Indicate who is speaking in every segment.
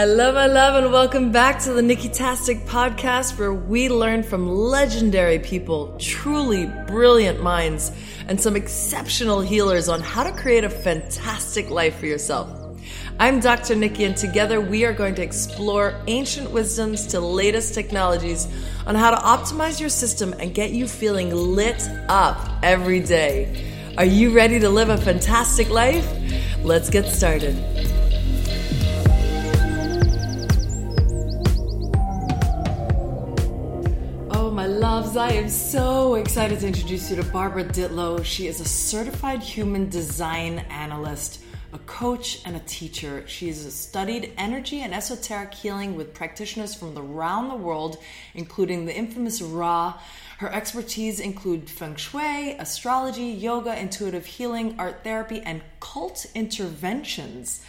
Speaker 1: Hello, my love, and welcome back to the Nikkitastic podcast, where we learn from legendary people, truly brilliant minds, and some exceptional healers on how to create a fantastic life for yourself. I'm Dr. Nikki, and together we are going to explore ancient wisdoms to latest technologies on how to optimize your system and get you feeling lit up every day. Are you ready to live a fantastic life? Let's get started. Loves, I am so excited to introduce you to Barbara Ditlow. She is a certified human design analyst a coach and a teacher. She has studied energy and esoteric healing with practitioners from around the world, including the infamous Ra. Her expertise include feng shui, astrology, yoga, intuitive healing, art therapy, and cult interventions.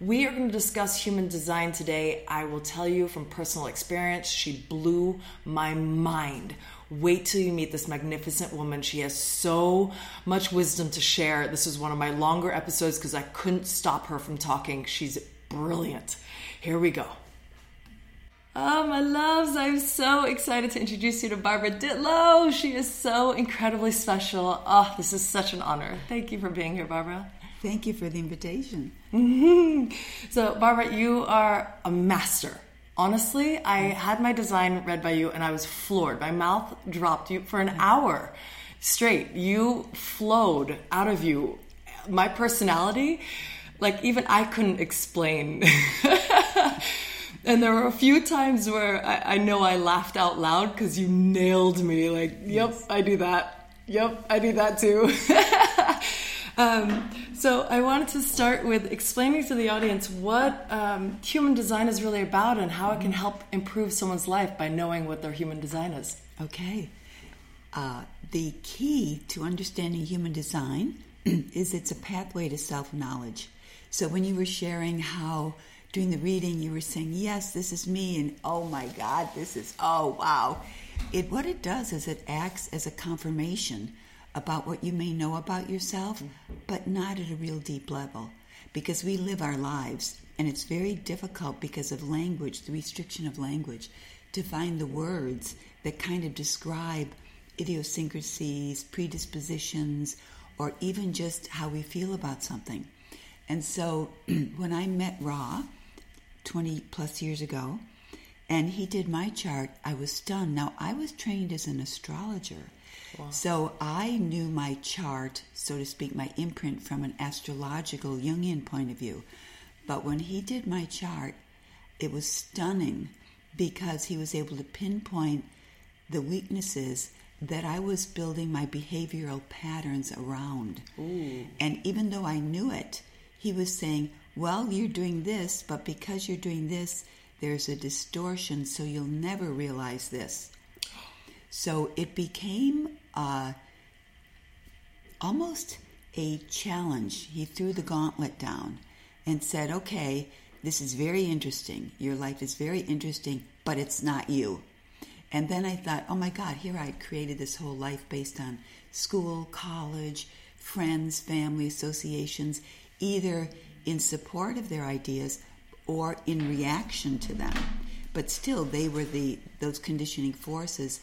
Speaker 1: We are going to discuss human design today. I will tell you from personal experience, she blew my mind Wait till you meet this magnificent woman. She has so much wisdom to share. This is one of my longer episodes because I couldn't stop her from talking. She's brilliant. Here we go. Oh, my loves, I'm so excited to introduce you to Barbara Ditlow. She is so incredibly special. Oh, this is such an honor. Thank you for being here, Barbara.
Speaker 2: Thank you for the invitation. Mm-hmm.
Speaker 1: So, Barbara, you are a master honestly, I mm. had my design read by you and I was floored. My mouth dropped you for an mm. hour straight. You flowed out of you. My personality, like even I couldn't explain. and there were a few times where I, I know I laughed out loud because you nailed me. Like, yep, yes. I do that. Yep, I do that too. Um, so I wanted to start with explaining to the audience what um, human design is really about and how it can help improve someone's life by knowing what their human design is.
Speaker 2: Okay. Uh, the key to understanding human design is it's a pathway to self knowledge. So when you were sharing how during the reading you were saying, Yes, this is me, and oh my God, this is, oh wow. It, what it does is it acts as a confirmation about what you may know about yourself, mm-hmm. but not at a real deep level. Because we live our lives, and it's very difficult because of language, the restriction of language, to find the words that kind of describe idiosyncrasies, predispositions, or even just how we feel about something. And so when I met Ra 20 plus years ago, and he did my chart, I was stunned. Now, I was trained as an astrologer. So I knew my chart, so to speak, my imprint from an astrological Jungian point of view. But when he did my chart, it was stunning because he was able to pinpoint the weaknesses that I was building my behavioral patterns around. Ooh. And even though I knew it, he was saying, Well, you're doing this, but because you're doing this, there's a distortion, so you'll never realize this. So it became uh, almost a challenge. He threw the gauntlet down and said, Okay, this is very interesting. Your life is very interesting, but it's not you. And then I thought, oh my God, here I created this whole life based on school, college, friends, family, associations, either in support of their ideas or in reaction to them. But still, they were the those conditioning forces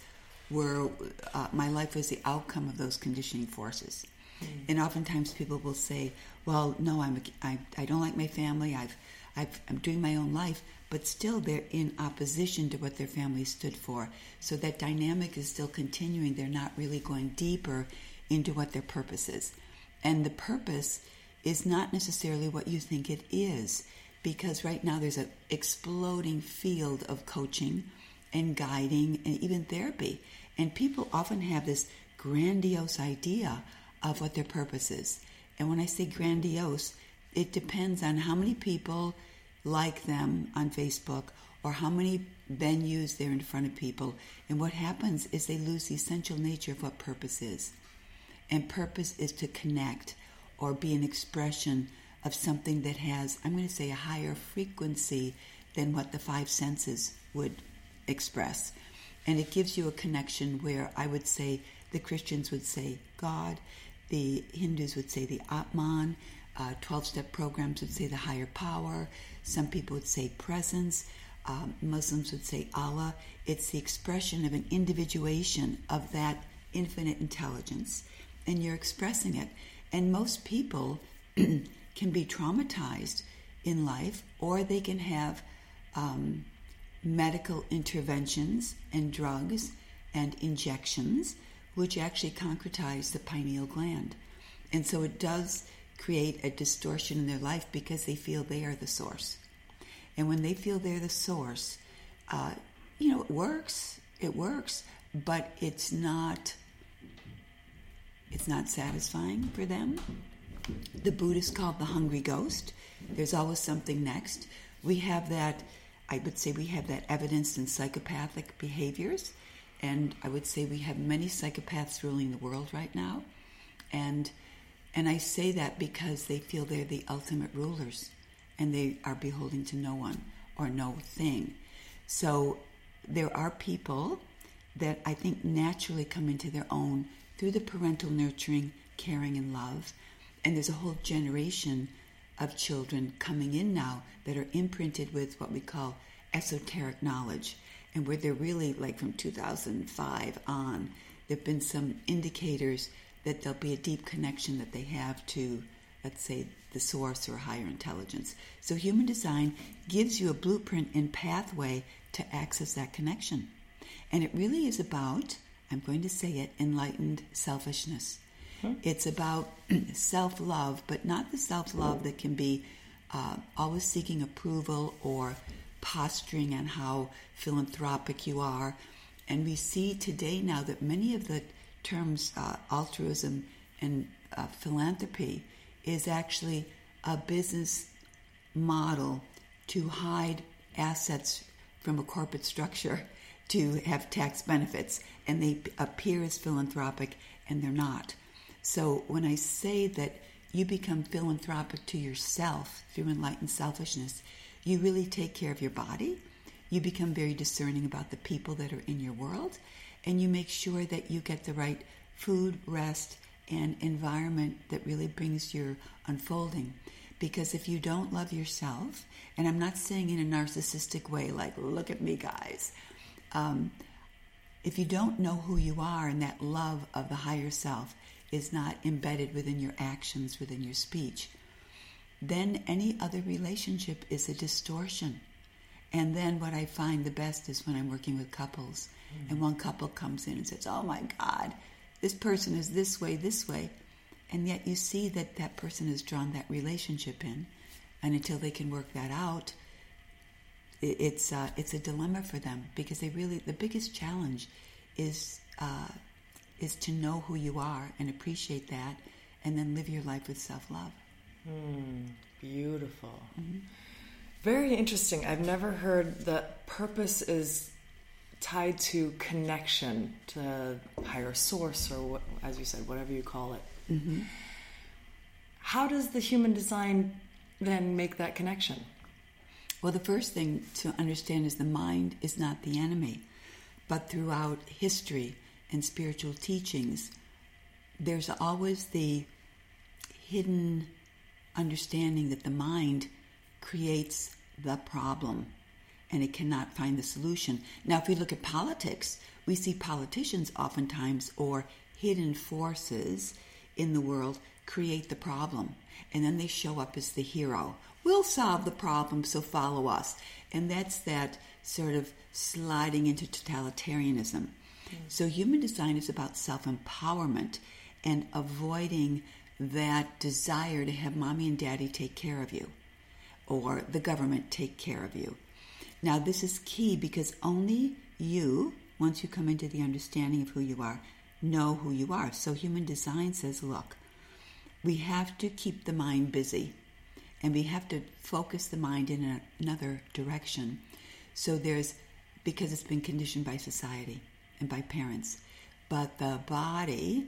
Speaker 2: were uh, my life was the outcome of those conditioning forces. Mm. And oftentimes people will say, "Well, no, I'm a, I, I don't like my family. I've, I've I'm doing my own life." But still, they're in opposition to what their family stood for. So that dynamic is still continuing. They're not really going deeper into what their purpose is. And the purpose is not necessarily what you think it is, because right now there's an exploding field of coaching and guiding and even therapy. And people often have this grandiose idea of what their purpose is. And when I say grandiose, it depends on how many people like them on Facebook or how many venues they're in front of people. And what happens is they lose the essential nature of what purpose is. And purpose is to connect or be an expression of something that has, I'm going to say, a higher frequency than what the five senses would express. And it gives you a connection where I would say the Christians would say God, the Hindus would say the Atman, 12 uh, step programs would say the higher power. Some people would say presence. Um, Muslims would say Allah. It's the expression of an individuation of that infinite intelligence, and you're expressing it. And most people can be traumatized in life, or they can have um, medical interventions and drugs and injections, which actually concretize the pineal gland. And so it does create a distortion in their life because they feel they are the source. And when they feel they're the source, uh, you know, it works. It works, but it's not. It's not satisfying for them. The Buddhists called the hungry ghost. There's always something next. We have that. I would say we have that evidence in psychopathic behaviors, and I would say we have many psychopaths ruling the world right now, and and I say that because they feel they're the ultimate rulers and they are beholden to no one or no thing. So there are people that I think naturally come into their own through the parental nurturing, caring, and love. And there's a whole generation of children coming in now that are imprinted with what we call esoteric knowledge, and where they're really like from 2005 on, there have been some indicators that there'll be a deep connection that they have to, let's say, the source or higher intelligence. So, human design gives you a blueprint and pathway to access that connection. And it really is about, I'm going to say it, enlightened selfishness. Hmm. It's about self love, but not the self love that can be uh, always seeking approval or posturing on how philanthropic you are. And we see today now that many of the terms uh, altruism and uh, philanthropy is actually a business model to hide assets from a corporate structure to have tax benefits and they appear as philanthropic and they're not. So when I say that you become philanthropic to yourself through enlightened selfishness, you really take care of your body. You become very discerning about the people that are in your world and you make sure that you get the right food, rest, and environment that really brings your unfolding. Because if you don't love yourself, and I'm not saying in a narcissistic way, like, look at me, guys. Um, if you don't know who you are and that love of the higher self is not embedded within your actions, within your speech, then any other relationship is a distortion. And then what I find the best is when I'm working with couples Mm-hmm. And one couple comes in and says, Oh my God, this person is this way, this way. And yet you see that that person has drawn that relationship in. And until they can work that out, it's, uh, it's a dilemma for them because they really, the biggest challenge is, uh, is to know who you are and appreciate that and then live your life with self love.
Speaker 1: Mm, beautiful. Mm-hmm. Very interesting. I've never heard that purpose is tied to connection to higher source or what, as you said whatever you call it mm-hmm. how does the human design then make that connection
Speaker 2: well the first thing to understand is the mind is not the enemy but throughout history and spiritual teachings there's always the hidden understanding that the mind creates the problem and it cannot find the solution. Now, if we look at politics, we see politicians oftentimes or hidden forces in the world create the problem, and then they show up as the hero. We'll solve the problem, so follow us. And that's that sort of sliding into totalitarianism. So, human design is about self empowerment and avoiding that desire to have mommy and daddy take care of you or the government take care of you. Now, this is key because only you, once you come into the understanding of who you are, know who you are. So, human design says, look, we have to keep the mind busy and we have to focus the mind in another direction. So, there's because it's been conditioned by society and by parents. But the body,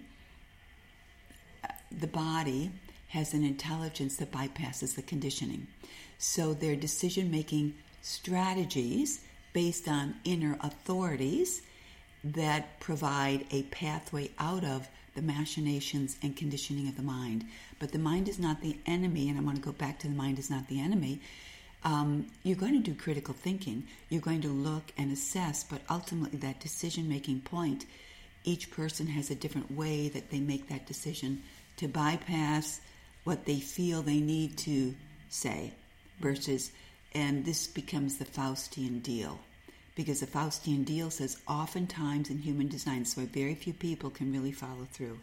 Speaker 2: the body has an intelligence that bypasses the conditioning. So their decision making strategies based on inner authorities that provide a pathway out of the machinations and conditioning of the mind. But the mind is not the enemy, and I want to go back to the mind is not the enemy. Um, you're going to do critical thinking. You're going to look and assess, but ultimately, that decision making point, each person has a different way that they make that decision to bypass what they feel they need to say versus, and this becomes the Faustian deal. Because the Faustian deal says oftentimes in human design, so very few people can really follow through,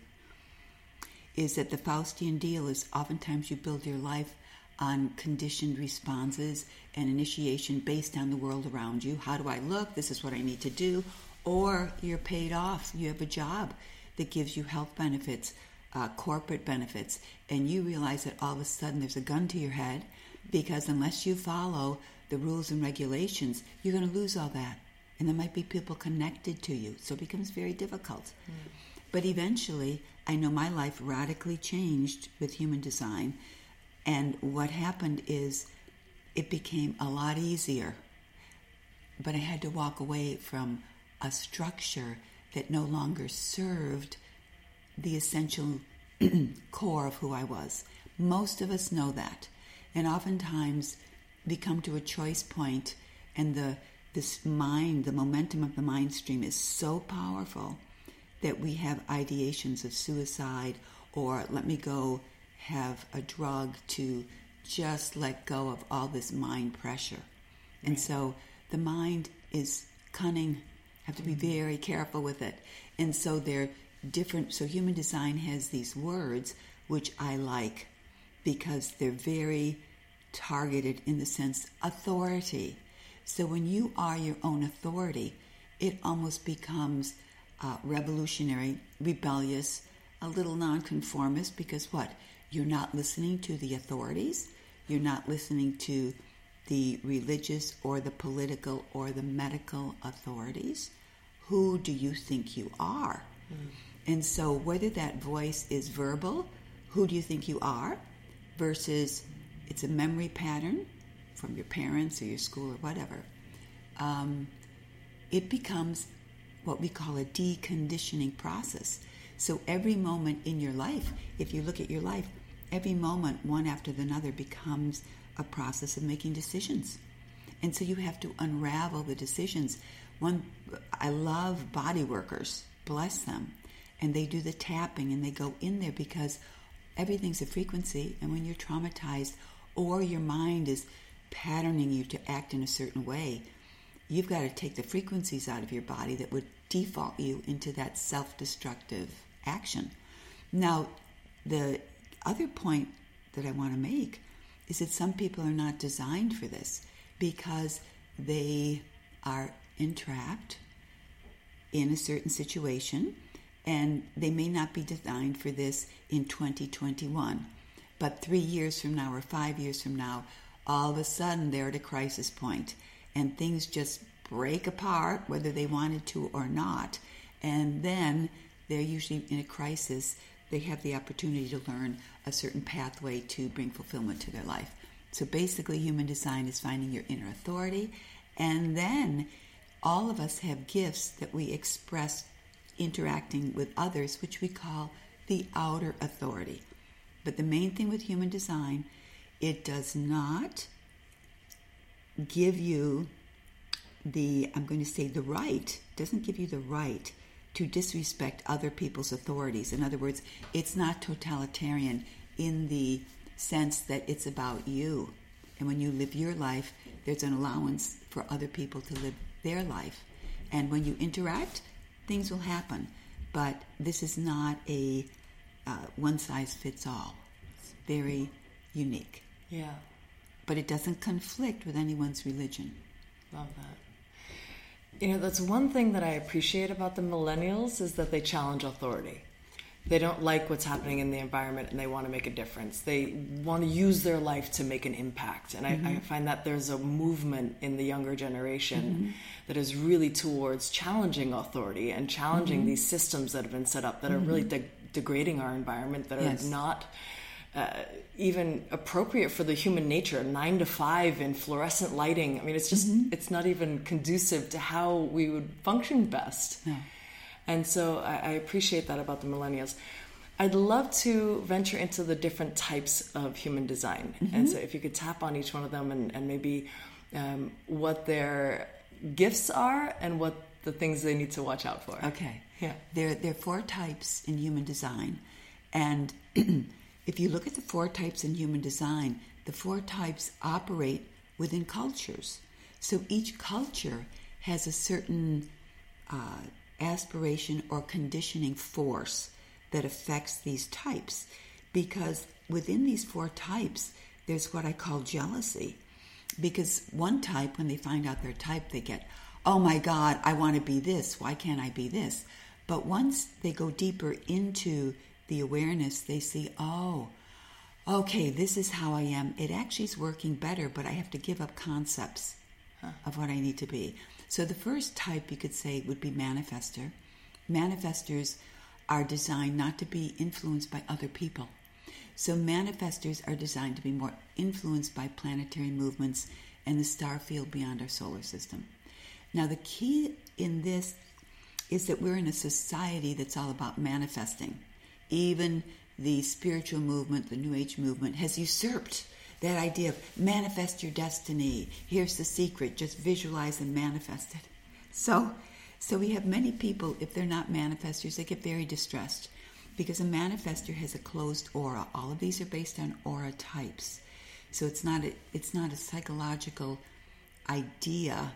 Speaker 2: is that the Faustian deal is oftentimes you build your life on conditioned responses and initiation based on the world around you. How do I look? This is what I need to do. Or you're paid off. You have a job that gives you health benefits, uh, corporate benefits, and you realize that all of a sudden there's a gun to your head because unless you follow the rules and regulations, you're going to lose all that. And there might be people connected to you, so it becomes very difficult. Mm. But eventually, I know my life radically changed with human design and what happened is it became a lot easier. But I had to walk away from a structure that no longer served the essential core of who I was. Most of us know that. And oftentimes we come to a choice point and the this mind, the momentum of the mind stream is so powerful that we have ideations of suicide or let me go have a drug to just let go of all this mind pressure. And right. so the mind is cunning, have to be mm-hmm. very careful with it. And so they're different. So human design has these words which I like because they're very targeted in the sense authority. So when you are your own authority, it almost becomes uh, revolutionary, rebellious, a little nonconformist because what? You're not listening to the authorities. You're not listening to the religious or the political or the medical authorities. Who do you think you are? Mm. And so, whether that voice is verbal, who do you think you are, versus it's a memory pattern from your parents or your school or whatever, um, it becomes what we call a deconditioning process. So, every moment in your life, if you look at your life, every moment, one after the another, becomes a process of making decisions. And so you have to unravel the decisions. One, I love body workers, bless them. And they do the tapping and they go in there because everything's a frequency. And when you're traumatized or your mind is patterning you to act in a certain way, you've got to take the frequencies out of your body that would default you into that self destructive action. Now, the other point that I want to make is that some people are not designed for this because they are entrapped in a certain situation and they may not be designed for this in 2021. But three years from now or five years from now, all of a sudden they're at a crisis point and things just break apart, whether they wanted to or not. And then they're usually in a crisis they have the opportunity to learn a certain pathway to bring fulfillment to their life. So basically, human design is finding your inner authority. And then all of us have gifts that we express interacting with others, which we call the outer authority. But the main thing with human design, it does not give you the, I'm going to say the right, doesn't give you the right to disrespect other people's authorities. In other words, it's not totalitarian in the sense that it's about you. And when you live your life, there's an allowance for other people to live their life. And when you interact, things will happen. But this is not a uh, one size fits all. It's very unique.
Speaker 1: Yeah.
Speaker 2: But it doesn't conflict with anyone's religion.
Speaker 1: Love that. You know, that's one thing that I appreciate about the millennials is that they challenge authority. They don't like what's happening in the environment and they want to make a difference. They want to use their life to make an impact. And mm-hmm. I, I, find that there's a movement in the younger generation mm-hmm. that is really towards challenging authority and challenging mm-hmm. these systems that have been set up that are really mm-hmm. de- degrading our environment, that yes. are not uh, even appropriate for the human nature nine to five in fluorescent lighting i mean it's just mm-hmm. it's not even conducive to how we would function best
Speaker 2: no.
Speaker 1: And so I, I appreciate that about the millennials. I'd love to venture into the different types of human design. Mm-hmm. And so if you could tap on each one of them and, and maybe um, what their gifts are and what the things they need to watch out for.
Speaker 2: Okay.
Speaker 1: Yeah.
Speaker 2: There, there are four types in human design. And if you look at the four types in human design, the four types operate within cultures. So each culture has a certain uh, aspiration or conditioning force that affects these types. Because within these four types, there's what I call jealousy. Because one type, when they find out their type, they get, oh my God, I want to be this. Why can't I be this? But once they go deeper into the awareness, they see, oh, okay, this is how I am. It actually is working better, but I have to give up concepts huh. of what I need to be. So the first type you could say would be manifester. Manifestors are designed not to be influenced by other people. So manifestors are designed to be more influenced by planetary movements and the star field beyond our solar system. Now the key in this is that we're in a society that's all about manifesting. Even the spiritual movement, the New Age movement, has usurped that idea of manifest your destiny. Here's the secret just visualize and manifest it. So, so we have many people, if they're not manifestors, they get very distressed because a manifester has a closed aura. All of these are based on aura types. So it's not a, it's not a psychological idea.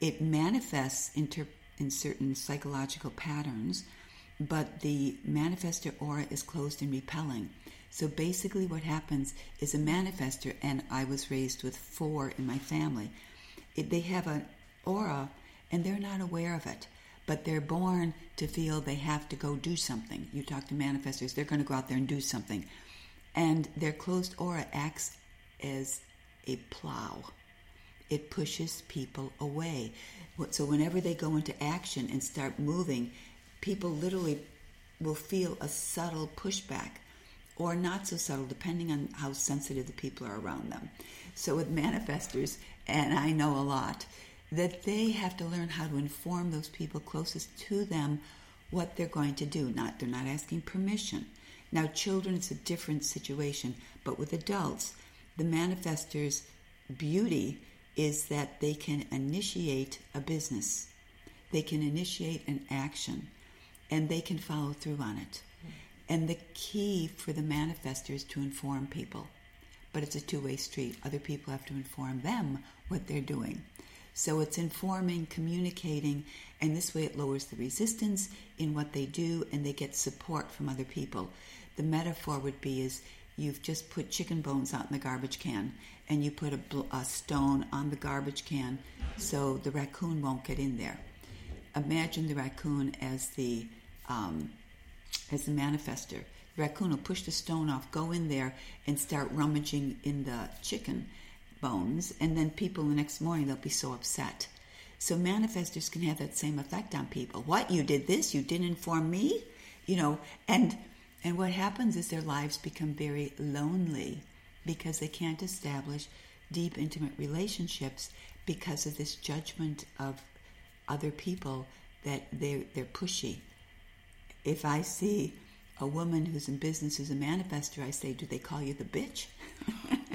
Speaker 2: It manifests inter, in certain psychological patterns, but the manifestor aura is closed and repelling. So basically, what happens is a manifestor, and I was raised with four in my family. It, they have an aura, and they're not aware of it, but they're born to feel they have to go do something. You talk to manifestors, they're going to go out there and do something. And their closed aura acts as a plow, it pushes people away. So whenever they go into action and start moving, people literally will feel a subtle pushback or not so subtle, depending on how sensitive the people are around them. So, with manifestors, and I know a lot, that they have to learn how to inform those people closest to them what they're going to do. Not they're not asking permission. Now, children, it's a different situation, but with adults, the manifestors' beauty is that they can initiate a business, they can initiate an action, and they can follow through on it. Mm-hmm. And the key for the manifester is to inform people. But it's a two way street. Other people have to inform them what they're doing. So it's informing, communicating, and this way it lowers the resistance in what they do and they get support from other people. The metaphor would be is you've just put chicken bones out in the garbage can and you put a, a stone on the garbage can so the raccoon won't get in there. Imagine the raccoon as the um, as the manifester. The raccoon will push the stone off, go in there, and start rummaging in the chicken bones, and then people the next morning they'll be so upset. So manifestors can have that same effect on people. What you did this? You didn't inform me, you know, and and what happens is their lives become very lonely because they can't establish deep, intimate relationships because of this judgment of other people that they're, they're pushy if I see a woman who's in business who's a manifester, I say, Do they call you the bitch?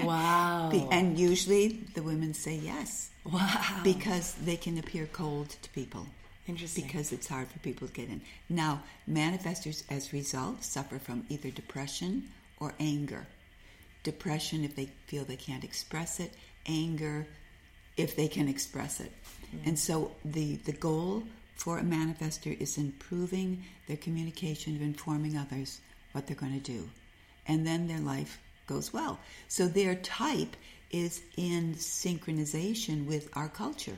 Speaker 1: Wow.
Speaker 2: and usually the women say yes.
Speaker 1: Wow.
Speaker 2: Because they can appear cold to people.
Speaker 1: Interesting.
Speaker 2: Because it's hard for people to get in. Now, manifestors, as a result, suffer from either depression or anger. Depression if they feel they can't express it, anger if they can express it. And so the, the goal for a manifester is improving their communication of informing others what they're going to do. And then their life goes well. So their type is in synchronization with our culture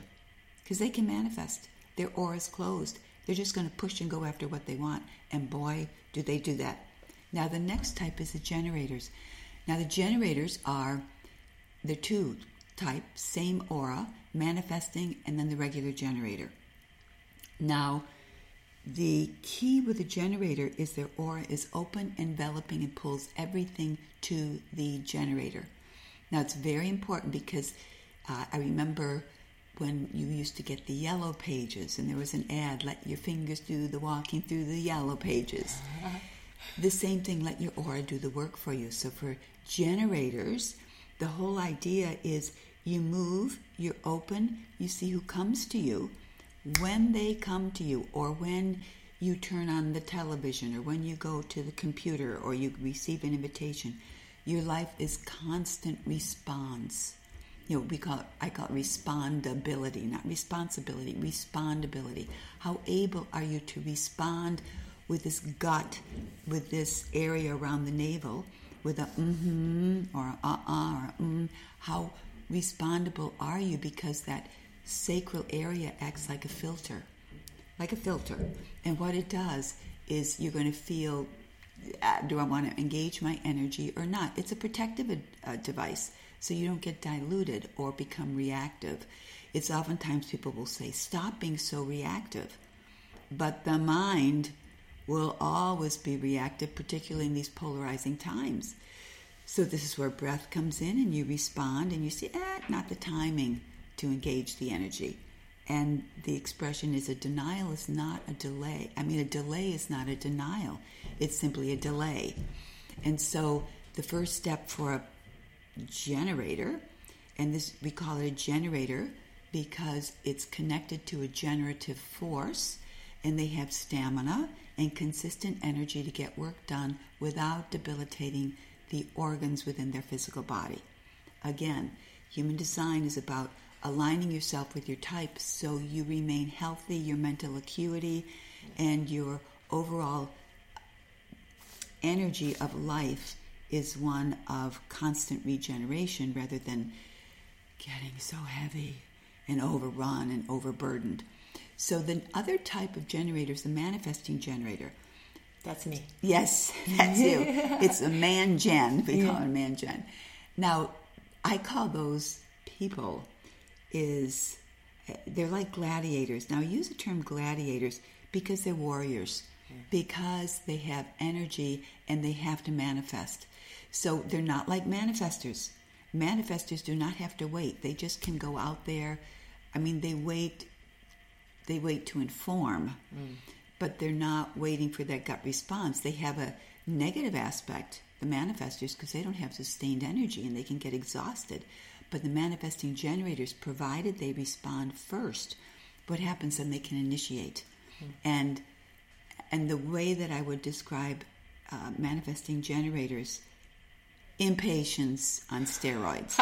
Speaker 2: because they can manifest. Their aura is closed. They're just going to push and go after what they want. And boy, do they do that. Now, the next type is the generators. Now, the generators are the two type, same aura, manifesting, and then the regular generator. Now, the key with the generator is their aura is open, enveloping, and pulls everything to the generator. Now, it's very important because uh, I remember when you used to get the yellow pages and there was an ad, let your fingers do the walking through the yellow pages. the same thing, let your aura do the work for you. So for generators, the whole idea is you move, you're open, you see who comes to you. When they come to you, or when you turn on the television, or when you go to the computer, or you receive an invitation, your life is constant response. You know, we call it, I call it respondability, not responsibility, respondability. How able are you to respond with this gut, with this area around the navel, with a mm-hmm or uh-uh or mm, how respondable are you because that sacral area acts like a filter like a filter. And what it does is you're going to feel uh, do i want to engage my energy or not? It's a protective uh, device so you don't get diluted or become reactive. It's oftentimes people will say stop being so reactive. But the mind will always be reactive particularly in these polarizing times. So this is where breath comes in and you respond and you see, eh, not the timing to engage the energy. And the expression is a denial is not a delay. I mean, a delay is not a denial, it's simply a delay. And so the first step for a generator, and this we call it a generator because it's connected to a generative force and they have stamina and consistent energy to get work done without debilitating the organs within their physical body. Again, human design is about aligning yourself with your type so you remain healthy, your mental acuity, and your overall energy of life is one of constant regeneration rather than getting so heavy and overrun and overburdened. So, the other type of generator is the manifesting generator.
Speaker 1: That's me.
Speaker 2: Yes, that's you. it's a man gen. We call it a man gen. Now, I call those people is they're like gladiators. Now, I use the term gladiators because they're warriors, because they have energy and they have to manifest. So they're not like manifestors. Manifestors do not have to wait. They just can go out there. I mean, they wait. They wait to inform. Mm but they're not waiting for that gut response. They have a negative aspect, the manifestors, because they don't have sustained energy and they can get exhausted. But the manifesting generators, provided they respond first, what happens then they can initiate. Mm-hmm. And and the way that I would describe uh, manifesting generators, impatience on steroids.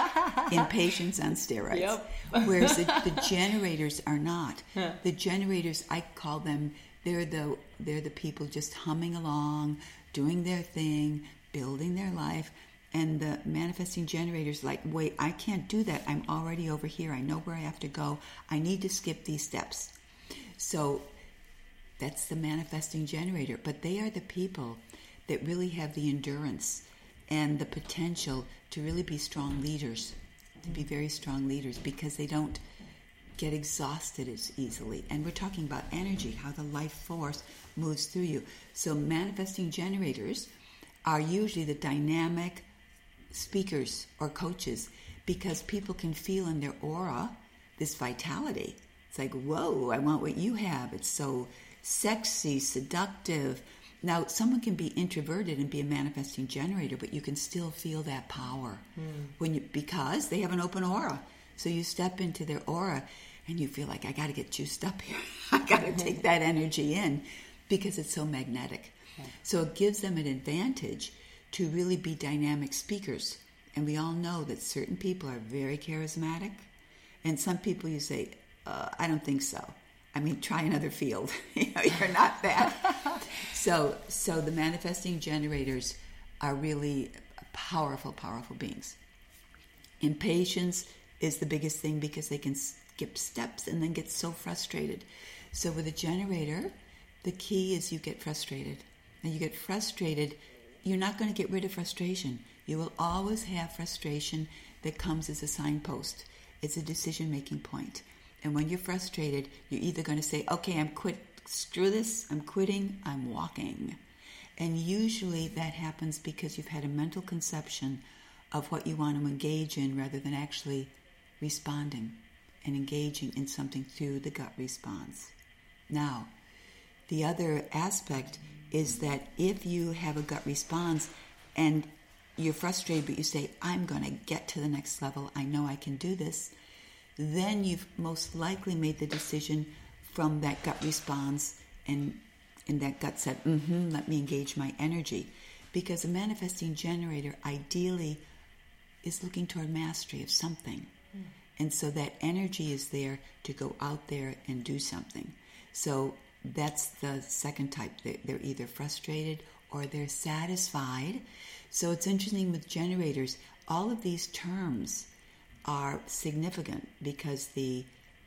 Speaker 2: impatience on steroids. Yep. Whereas the, the, generators are not. The generators, I call them they're the they're the people just humming along, doing their thing, building their life. And the manifesting generators like, wait, I can't do that. I'm already over here. I know where I have to go. I need to skip these steps. So that's the manifesting generator. But they are the people that really have the endurance and the potential to really be strong leaders, to be very strong leaders because they don't get exhausted as easily. And we're talking about energy, how the life force moves through you. So, manifesting generators are usually the dynamic speakers or coaches because people can feel in their aura this vitality. It's like, whoa, I want what you have. It's so sexy, seductive. Now, someone can be introverted and be a manifesting generator, but you can still feel that power mm. when you because they have an open aura. So you step into their aura and you feel like I got to get juiced up here. I got to take that energy in because it's so magnetic. Yeah. So it gives them an advantage to really be dynamic speakers. And we all know that certain people are very charismatic, and some people you say, uh, I don't think so. I mean, try another field. you know, you're not that. so, so the manifesting generators are really powerful, powerful beings. Impatience is the biggest thing because they can skip steps and then get so frustrated. So with a generator, the key is you get frustrated. And you get frustrated, you're not going to get rid of frustration. You will always have frustration that comes as a signpost. It's a decision making point. And when you're frustrated, you're either going to say, okay, I'm quit, screw this, I'm quitting, I'm walking. And usually that happens because you've had a mental conception of what you want to engage in rather than actually responding and engaging in something through the gut response. Now, the other aspect is that if you have a gut response and you're frustrated, but you say, I'm going to get to the next level, I know I can do this, then you've most likely made the decision from that gut response and and that gut said, mm-hmm, let me engage my energy. Because a manifesting generator ideally is looking toward mastery of something. Mm. And so that energy is there to go out there and do something. So that's the second type. They're either frustrated or they're satisfied. So it's interesting with generators, all of these terms are significant because the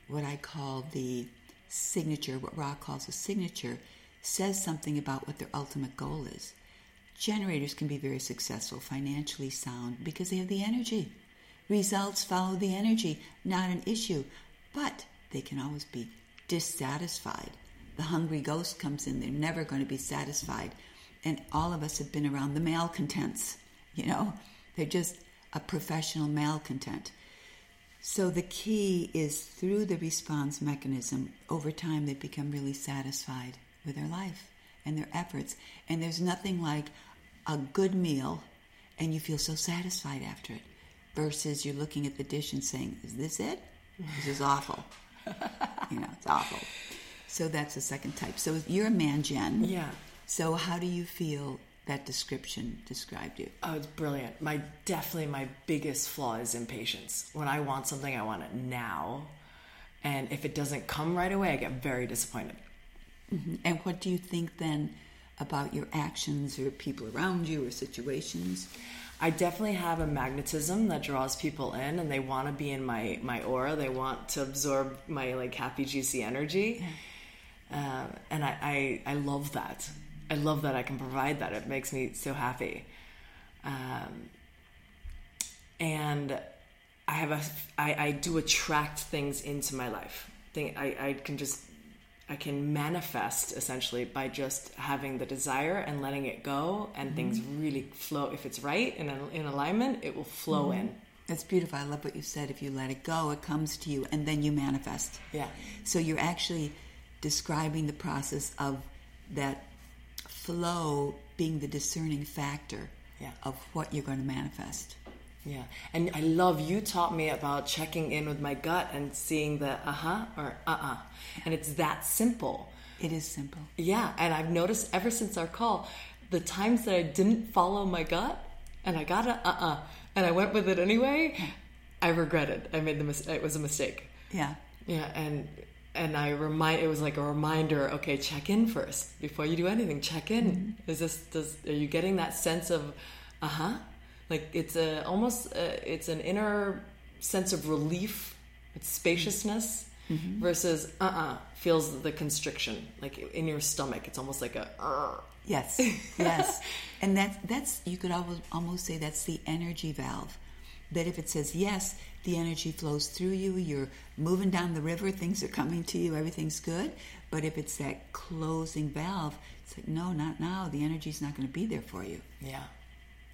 Speaker 2: what I call the signature, what Ra calls a signature, says something about what their ultimate goal is. Generators can be very successful, financially sound, because they have the energy. Results follow the energy, not an issue, but they can always be dissatisfied. The hungry ghost comes in, they're never going to be satisfied. And all of us have been around the malcontents, you know, they're just a professional malcontent. So the key is through the response mechanism, over time they become really satisfied with their life and their efforts. And there's nothing like a good meal and you feel so satisfied after it versus you're looking at the dish and saying, Is this it? This is awful. you know, it's awful. So that's the second type. So you're a man gen.
Speaker 1: Yeah.
Speaker 2: So how do you feel that description described you?
Speaker 1: Oh, it's brilliant. My definitely my biggest flaw is impatience. When I want something, I want it now, and if it doesn't come right away, I get very disappointed.
Speaker 2: Mm-hmm. And what do you think then about your actions or people around you or situations?
Speaker 1: I definitely have a magnetism that draws people in, and they want to be in my my aura. They want to absorb my like happy, juicy energy, uh, and I, I I love that. I love that I can provide that. It makes me so happy. Um, and I have a, I, I do attract things into my life. Thing I, I can just, I can manifest essentially by just having the desire and letting it go, and mm-hmm. things really flow. If it's right and in, in alignment, it will flow mm-hmm. in.
Speaker 2: That's beautiful. I love what you said. If you let it go, it comes to you, and then you manifest.
Speaker 1: Yeah.
Speaker 2: So you're actually describing the process of that flow being the discerning factor
Speaker 1: yeah.
Speaker 2: of what you're going to manifest.
Speaker 1: Yeah. And I love you taught me about checking in with my gut and seeing the uh huh or uh uh-uh. uh. And it's that simple.
Speaker 2: It is simple.
Speaker 1: Yeah. And I've noticed ever since our call, the times that I didn't follow my gut and I got a uh uh-uh, uh and I went with it anyway, I regretted. I made the mis- it was a mistake.
Speaker 2: Yeah.
Speaker 1: Yeah. And and I remind it was like a reminder. Okay, check in first before you do anything. Check in. Mm-hmm. Is this does are you getting that sense of, uh huh? Like it's a almost a, it's an inner sense of relief. It's spaciousness mm-hmm. versus uh uh-uh, uh feels the constriction like in your stomach. It's almost like a. Uh.
Speaker 2: Yes, yes, and that's that's you could almost almost say that's the energy valve. That if it says yes, the energy flows through you, you're moving down the river, things are coming to you, everything's good. But if it's that closing valve, it's like, no, not now. The energy's not going to be there for you.
Speaker 1: Yeah.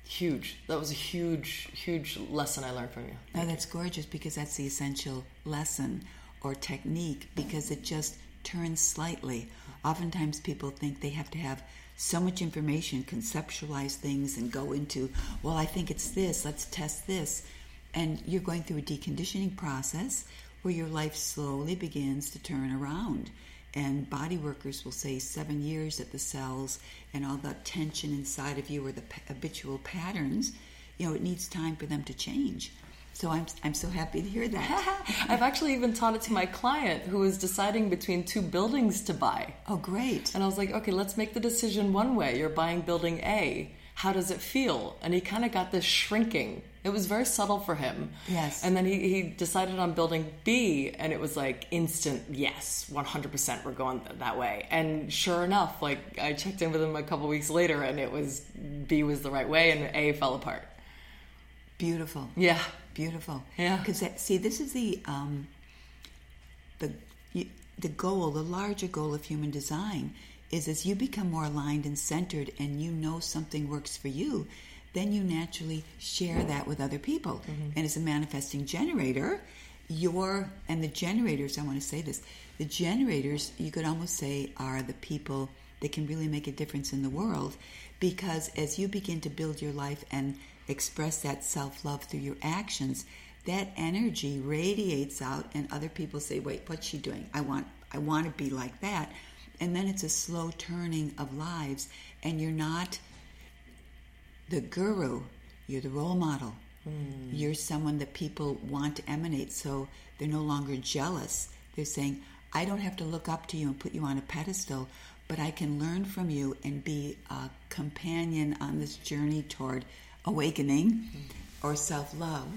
Speaker 1: Huge. That was a huge, huge lesson I learned from you.
Speaker 2: Thank no, that's you. gorgeous because that's the essential lesson or technique because it just turns slightly. Oftentimes people think they have to have so much information, conceptualize things, and go into, well, I think it's this, let's test this. And you're going through a deconditioning process where your life slowly begins to turn around. And body workers will say seven years that the cells and all the tension inside of you or the habitual patterns, you know, it needs time for them to change. So I'm, I'm so happy to hear that.
Speaker 1: I've actually even taught it to my client who is deciding between two buildings to buy.
Speaker 2: Oh, great.
Speaker 1: And I was like, okay, let's make the decision one way. You're buying building A. How does it feel? And he kind of got this shrinking it was very subtle for him.
Speaker 2: Yes.
Speaker 1: And then he, he decided on building B, and it was like instant, yes, 100% we're going that way. And sure enough, like I checked in with him a couple weeks later, and it was B was the right way, and A fell apart.
Speaker 2: Beautiful.
Speaker 1: Yeah.
Speaker 2: Beautiful.
Speaker 1: Yeah.
Speaker 2: Because see, this is the um, the the goal, the larger goal of human design is as you become more aligned and centered, and you know something works for you then you naturally share that with other people. Mm-hmm. And as a manifesting generator, your and the generators i want to say this the generators you could almost say are the people that can really make a difference in the world because as you begin to build your life and express that self-love through your actions that energy radiates out and other people say wait what's she doing? I want i want to be like that. And then it's a slow turning of lives and you're not the guru you're the role model. Mm. you're someone that people want to emanate so they're no longer jealous. They're saying i don't have to look up to you and put you on a pedestal but i can learn from you and be a companion on this journey toward awakening or self-love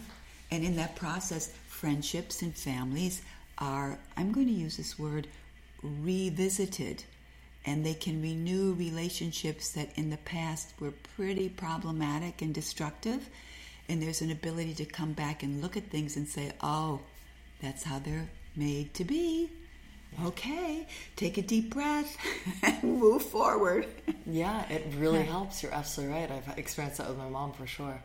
Speaker 2: and in that process friendships and families are i'm going to use this word revisited and they can renew relationships that in the past were pretty problematic and destructive. And there's an ability to come back and look at things and say, oh, that's how they're made to be. Okay, take a deep breath and move forward.
Speaker 1: Yeah, it really helps. You're absolutely right. I've experienced that with my mom for sure.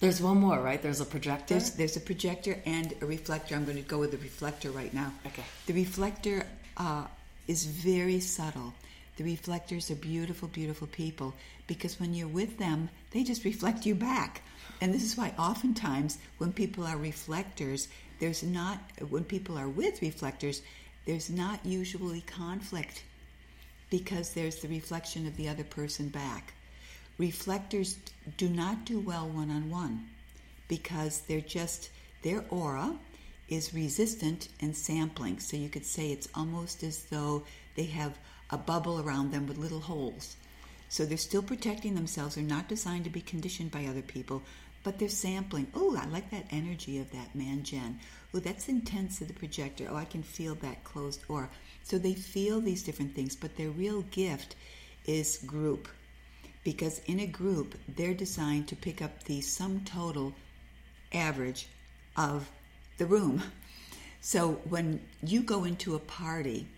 Speaker 1: There's one more, right? There's a projector.
Speaker 2: There's, there's a projector and a reflector. I'm going to go with the reflector right now.
Speaker 1: Okay.
Speaker 2: The reflector uh, is very subtle. The reflectors are beautiful, beautiful people because when you're with them, they just reflect you back. And this is why oftentimes when people are reflectors, there's not, when people are with reflectors, there's not usually conflict because there's the reflection of the other person back. Reflectors do not do well one on one because they're just, their aura is resistant and sampling. So you could say it's almost as though they have a bubble around them with little holes. So they're still protecting themselves. They're not designed to be conditioned by other people, but they're sampling. Oh, I like that energy of that man gen. Oh, that's intense of the projector. Oh, I can feel that closed aura. So they feel these different things, but their real gift is group. Because in a group, they're designed to pick up the sum total average of the room. So when you go into a party,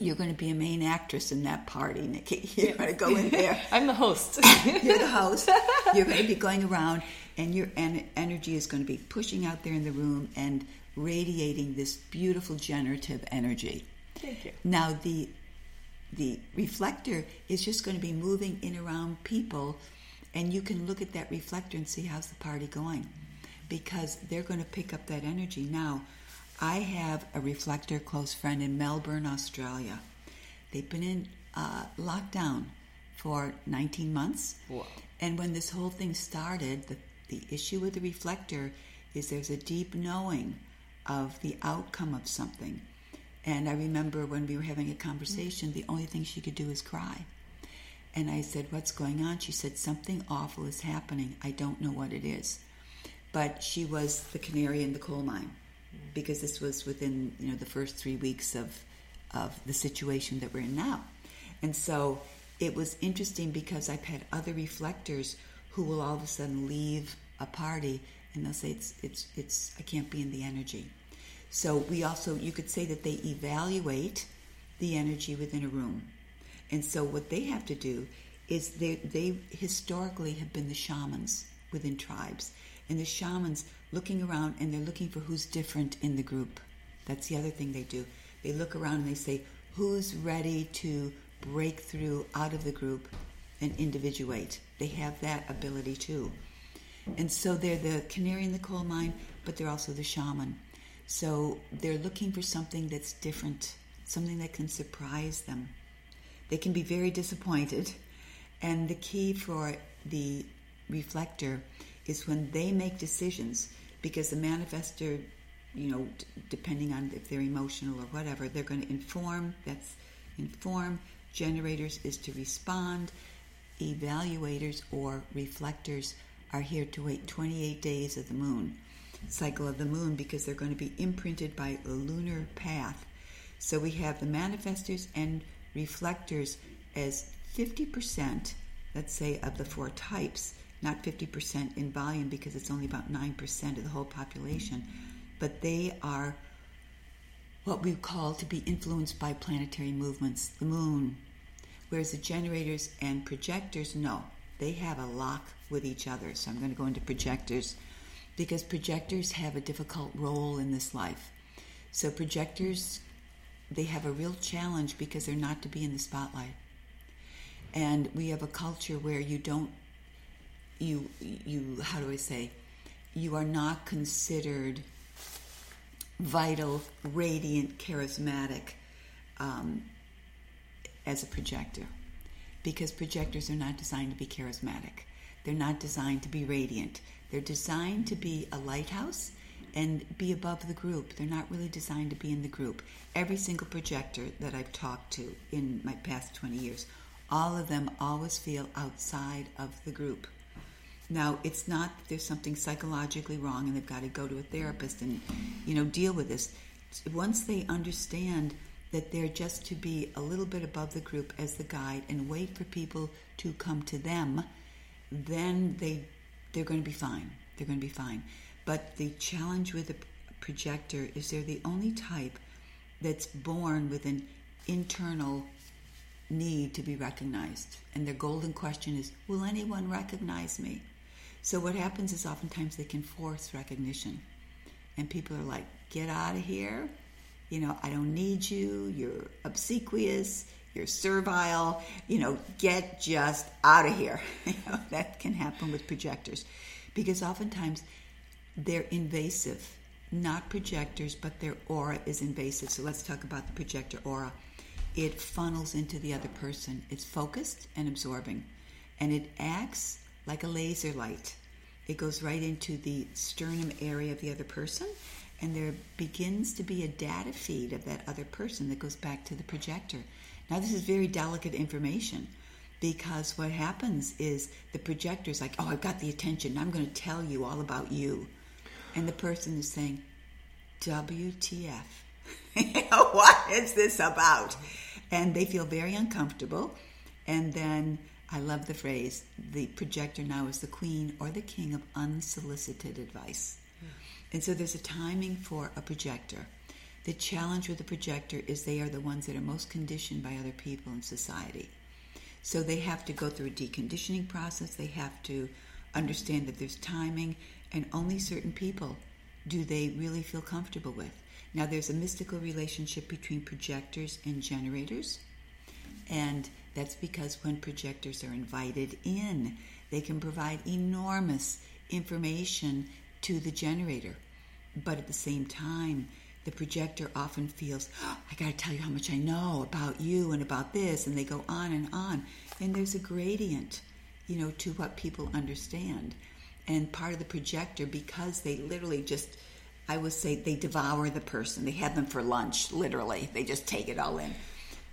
Speaker 2: you're going to be a main actress in that party, Nikki. You're going to go in there.
Speaker 1: I'm the host.
Speaker 2: you're the host. You're going to be going around, and your en- energy is going to be pushing out there in the room and radiating this beautiful generative energy.
Speaker 1: Thank you.
Speaker 2: Now the the reflector is just going to be moving in around people, and you can look at that reflector and see how's the party going because they're going to pick up that energy. Now, I have a reflector close friend in Melbourne, Australia. They've been in uh, lockdown for 19 months.
Speaker 1: Wow.
Speaker 2: And when this whole thing started, the, the issue with the reflector is there's a deep knowing of the outcome of something. And I remember when we were having a conversation, the only thing she could do is cry. And I said, What's going on? She said, Something awful is happening. I don't know what it is but she was the canary in the coal mine because this was within you know the first three weeks of of the situation that we're in now, and so it was interesting because I've had other reflectors who will all of a sudden leave a party and they'll say it's it's it's I can't be in the energy. So we also you could say that they evaluate the energy within a room, and so what they have to do is they they historically have been the shamans within tribes. And the shamans looking around and they're looking for who's different in the group. That's the other thing they do. They look around and they say, who's ready to break through out of the group and individuate? They have that ability too. And so they're the canary in the coal mine, but they're also the shaman. So they're looking for something that's different, something that can surprise them. They can be very disappointed. And the key for the reflector is when they make decisions because the manifester you know d- depending on if they're emotional or whatever they're going to inform that's inform. Generators is to respond. Evaluators or reflectors are here to wait 28 days of the moon cycle of the moon because they're going to be imprinted by a lunar path. So we have the manifestors and reflectors as 50% let's say of the four types not 50% in volume because it's only about 9% of the whole population, but they are what we call to be influenced by planetary movements, the moon. Whereas the generators and projectors, no, they have a lock with each other. So I'm going to go into projectors. because projectors have a difficult role in this life. So projectors they have a real challenge because they're not to be in the spotlight. And we have a culture where you don't you you how do I say you are not considered vital, radiant, charismatic um, as a projector because projectors are not designed to be charismatic. They're not designed to be radiant. They're designed to be a lighthouse and be above the group. They're not really designed to be in the group. Every single projector that I've talked to in my past 20 years, all of them always feel outside of the group. Now, it's not that there's something psychologically wrong and they've got to go to a therapist and, you know, deal with this. Once they understand that they're just to be a little bit above the group as the guide and wait for people to come to them, then they they're going to be fine. They're going to be fine. But the challenge with a projector is they're the only type that's born with an internal need to be recognized. And their golden question is, will anyone recognize me? So what happens is oftentimes they can force recognition. And people are like, get out of here. You know, I don't need you. You're obsequious. You're servile. You know, get just out of here. you know, that can happen with projectors because oftentimes they're invasive. Not projectors, but their aura is invasive. So let's talk about the projector aura. It funnels into the other person. It's focused and absorbing. And it acts like a laser light. It goes right into the sternum area of the other person, and there begins to be a data feed of that other person that goes back to the projector. Now, this is very delicate information because what happens is the projector is like, Oh, I've got the attention. I'm going to tell you all about you. And the person is saying, WTF? what is this about? And they feel very uncomfortable. And then I love the phrase the projector now is the queen or the king of unsolicited advice. Hmm. And so there's a timing for a projector. The challenge with the projector is they are the ones that are most conditioned by other people in society. So they have to go through a deconditioning process, they have to understand that there's timing, and only certain people do they really feel comfortable with. Now, there's a mystical relationship between projectors and generators, and that's because when projectors are invited in, they can provide enormous information to the generator. But at the same time, the projector often feels, oh, I got to tell you how much I know about you and about this, and they go on and on. And there's a gradient, you know, to what people understand. And part of the projector, because they literally just, I would say, they devour the person. They have them for lunch, literally. They just take it all in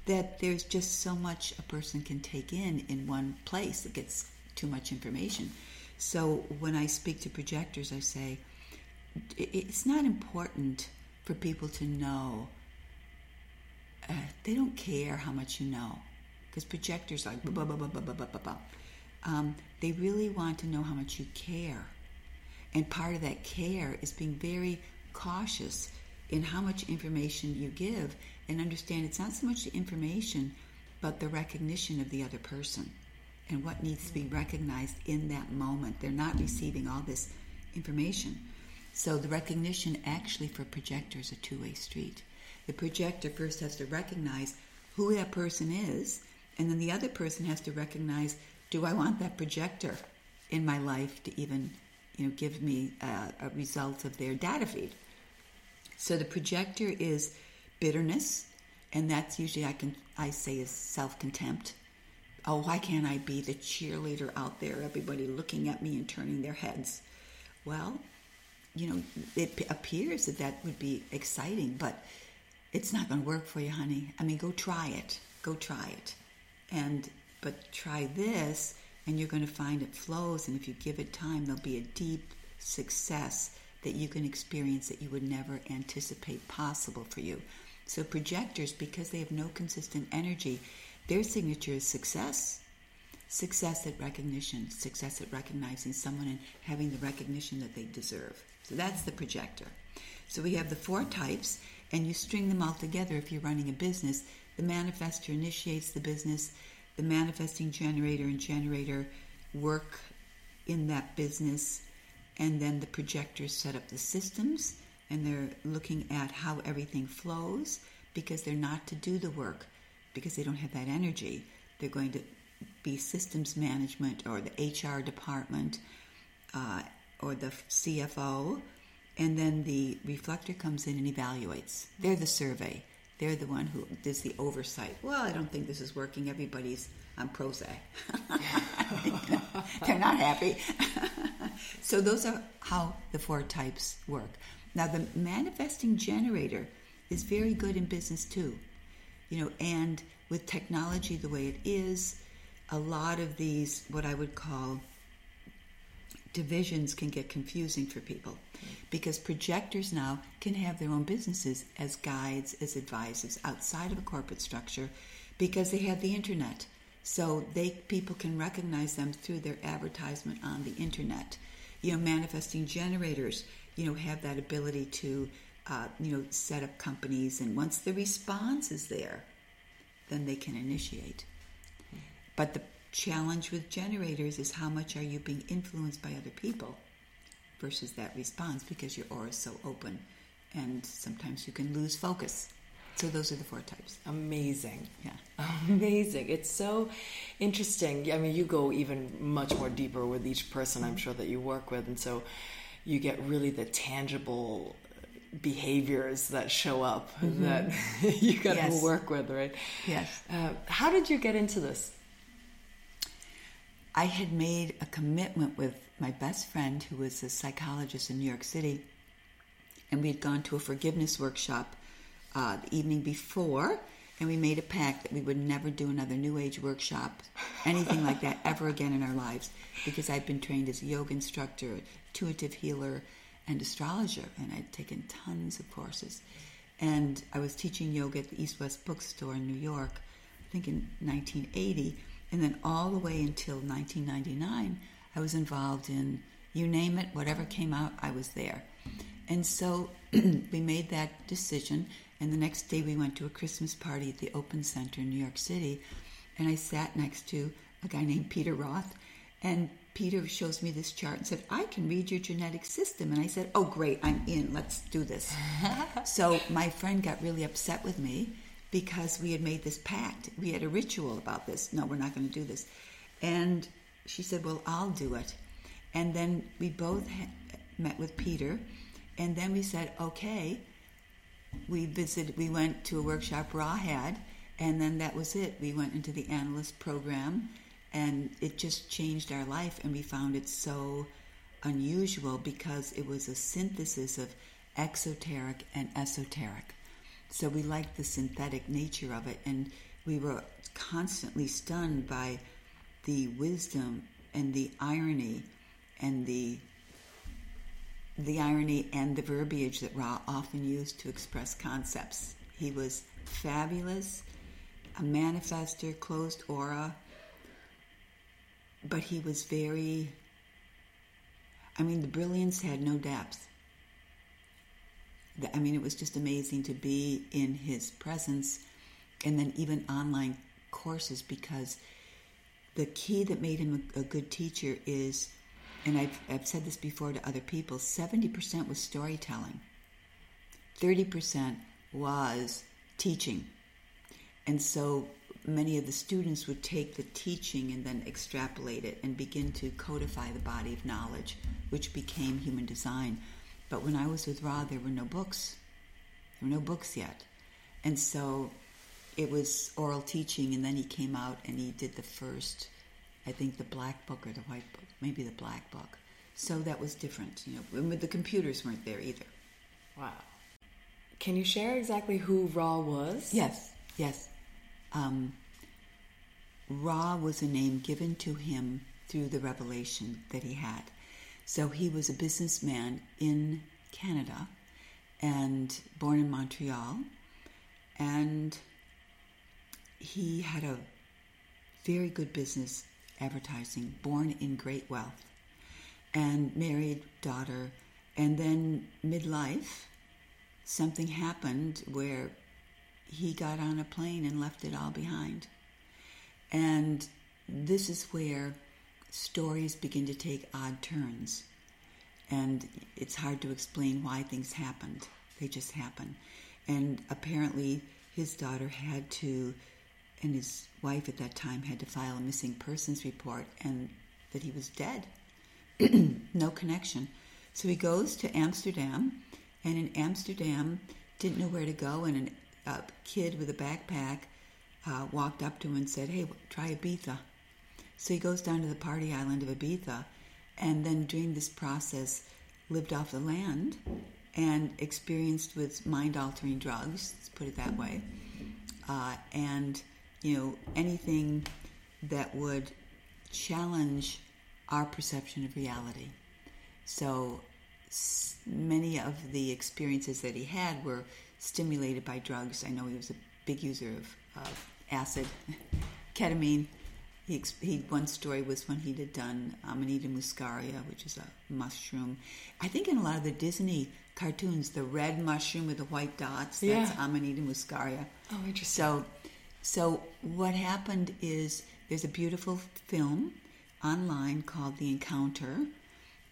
Speaker 2: that there's just so much a person can take in in one place. It gets too much information. So when I speak to projectors, I say it's not important for people to know. Uh, they don't care how much you know because projectors are like blah, blah, blah, blah, blah, blah, blah, blah. Um, they really want to know how much you care. And part of that care is being very cautious in how much information you give and understand it's not so much the information, but the recognition of the other person and what needs to be mm-hmm. recognized in that moment. They're not receiving all this information. So the recognition actually for projector is a two way street. The projector first has to recognize who that person is, and then the other person has to recognize do I want that projector in my life to even you know give me a, a result of their data feed. So the projector is bitterness, and that's usually I can I say is self contempt. Oh, why can't I be the cheerleader out there? Everybody looking at me and turning their heads. Well, you know, it appears that that would be exciting, but it's not going to work for you, honey. I mean, go try it. Go try it, and but try this, and you're going to find it flows. And if you give it time, there'll be a deep success that you can experience that you would never anticipate possible for you. So, projectors, because they have no consistent energy, their signature is success. Success at recognition, success at recognizing someone and having the recognition that they deserve. So, that's the projector. So, we have the four types, and you string them all together if you're running a business. The manifester initiates the business, the manifesting generator and generator work in that business and then the projectors set up the systems and they're looking at how everything flows because they're not to do the work because they don't have that energy. They're going to be systems management or the HR department uh, or the CFO, and then the reflector comes in and evaluates. They're the survey. They're the one who does the oversight. Well, I don't think this is working. Everybody's on Prozac. They're not happy. so those are how the four types work. Now the manifesting generator is very good in business too. You know, and with technology the way it is, a lot of these what I would call divisions can get confusing for people because projectors now can have their own businesses as guides, as advisors outside of a corporate structure because they have the internet. So they people can recognize them through their advertisement on the internet. You know, manifesting generators, you know, have that ability to, uh, you know, set up companies, and once the response is there, then they can initiate. But the challenge with generators is how much are you being influenced by other people versus that response because your aura is so open and sometimes you can lose focus. So those are the four types.
Speaker 1: Amazing.
Speaker 2: Yeah.
Speaker 1: Amazing. It's so interesting. I mean, you go even much more deeper with each person I'm sure that you work with and so you get really the tangible behaviors that show up mm-hmm. that you got yes. to work with, right?
Speaker 2: Yes.
Speaker 1: Uh, how did you get into this?
Speaker 2: I had made a commitment with my best friend, who was a psychologist in New York City, and we had gone to a forgiveness workshop uh, the evening before, and we made a pact that we would never do another New Age workshop, anything like that, ever again in our lives, because I'd been trained as a yoga instructor, intuitive healer, and astrologer, and I'd taken tons of courses. And I was teaching yoga at the East West Bookstore in New York, I think in 1980, and then all the way until 1999, I was involved in you name it, whatever came out, I was there. And so we made that decision, and the next day we went to a Christmas party at the Open Center in New York City, and I sat next to a guy named Peter Roth, and Peter shows me this chart and said, I can read your genetic system. And I said, Oh, great, I'm in. Let's do this. so my friend got really upset with me because we had made this pact. We had a ritual about this. No, we're not going to do this. And she said, Well, I'll do it. And then we both met with Peter. And then we said, Okay. We visited, we went to a workshop Ra had. And then that was it. We went into the analyst program and it just changed our life and we found it so unusual because it was a synthesis of exoteric and esoteric so we liked the synthetic nature of it and we were constantly stunned by the wisdom and the irony and the the irony and the verbiage that Ra often used to express concepts. He was fabulous, a manifester, closed aura, but he was very, I mean, the brilliance had no depth. I mean, it was just amazing to be in his presence and then even online courses because the key that made him a, a good teacher is, and I've, I've said this before to other people 70% was storytelling, 30% was teaching. And so many of the students would take the teaching and then extrapolate it and begin to codify the body of knowledge, which became human design. But when I was with Ra, there were no books. There were no books yet. And so it was oral teaching, and then he came out and he did the first, I think, the black book or the white book, maybe the black book. So that was different, you know. The computers weren't there either.
Speaker 1: Wow. Can you share exactly who Ra was?
Speaker 2: Yes, yes. Um, Ra was a name given to him through the revelation that he had. So he was a businessman in Canada and born in Montreal. And he had a very good business advertising, born in great wealth, and married daughter. And then midlife, something happened where he got on a plane and left it all behind. And this is where stories begin to take odd turns. and it's hard to explain why things happened. They just happen. And apparently, his daughter had to, and his wife at that time had to file a missing persons report, and that he was dead. no connection. So he goes to Amsterdam, and in Amsterdam, didn't know where to go, and a kid with a backpack uh, walked up to him and said, Hey, try Ibiza. So he goes down to the party island of Ibiza, and then during this process, lived off the land and experienced with mind altering drugs, let's put it that way, uh, and you know anything that would challenge our perception of reality. So many of the experiences that he had were stimulated by drugs. I know he was a big user of, of acid, ketamine. He, he, one story was when he had done um, Amanita muscaria, which is a mushroom. I think in a lot of the Disney cartoons, the red mushroom with the white dots, that's yeah. Um, Amanita muscaria.
Speaker 1: Oh, interesting.
Speaker 2: So, so what happened is there's a beautiful film online called The Encounter,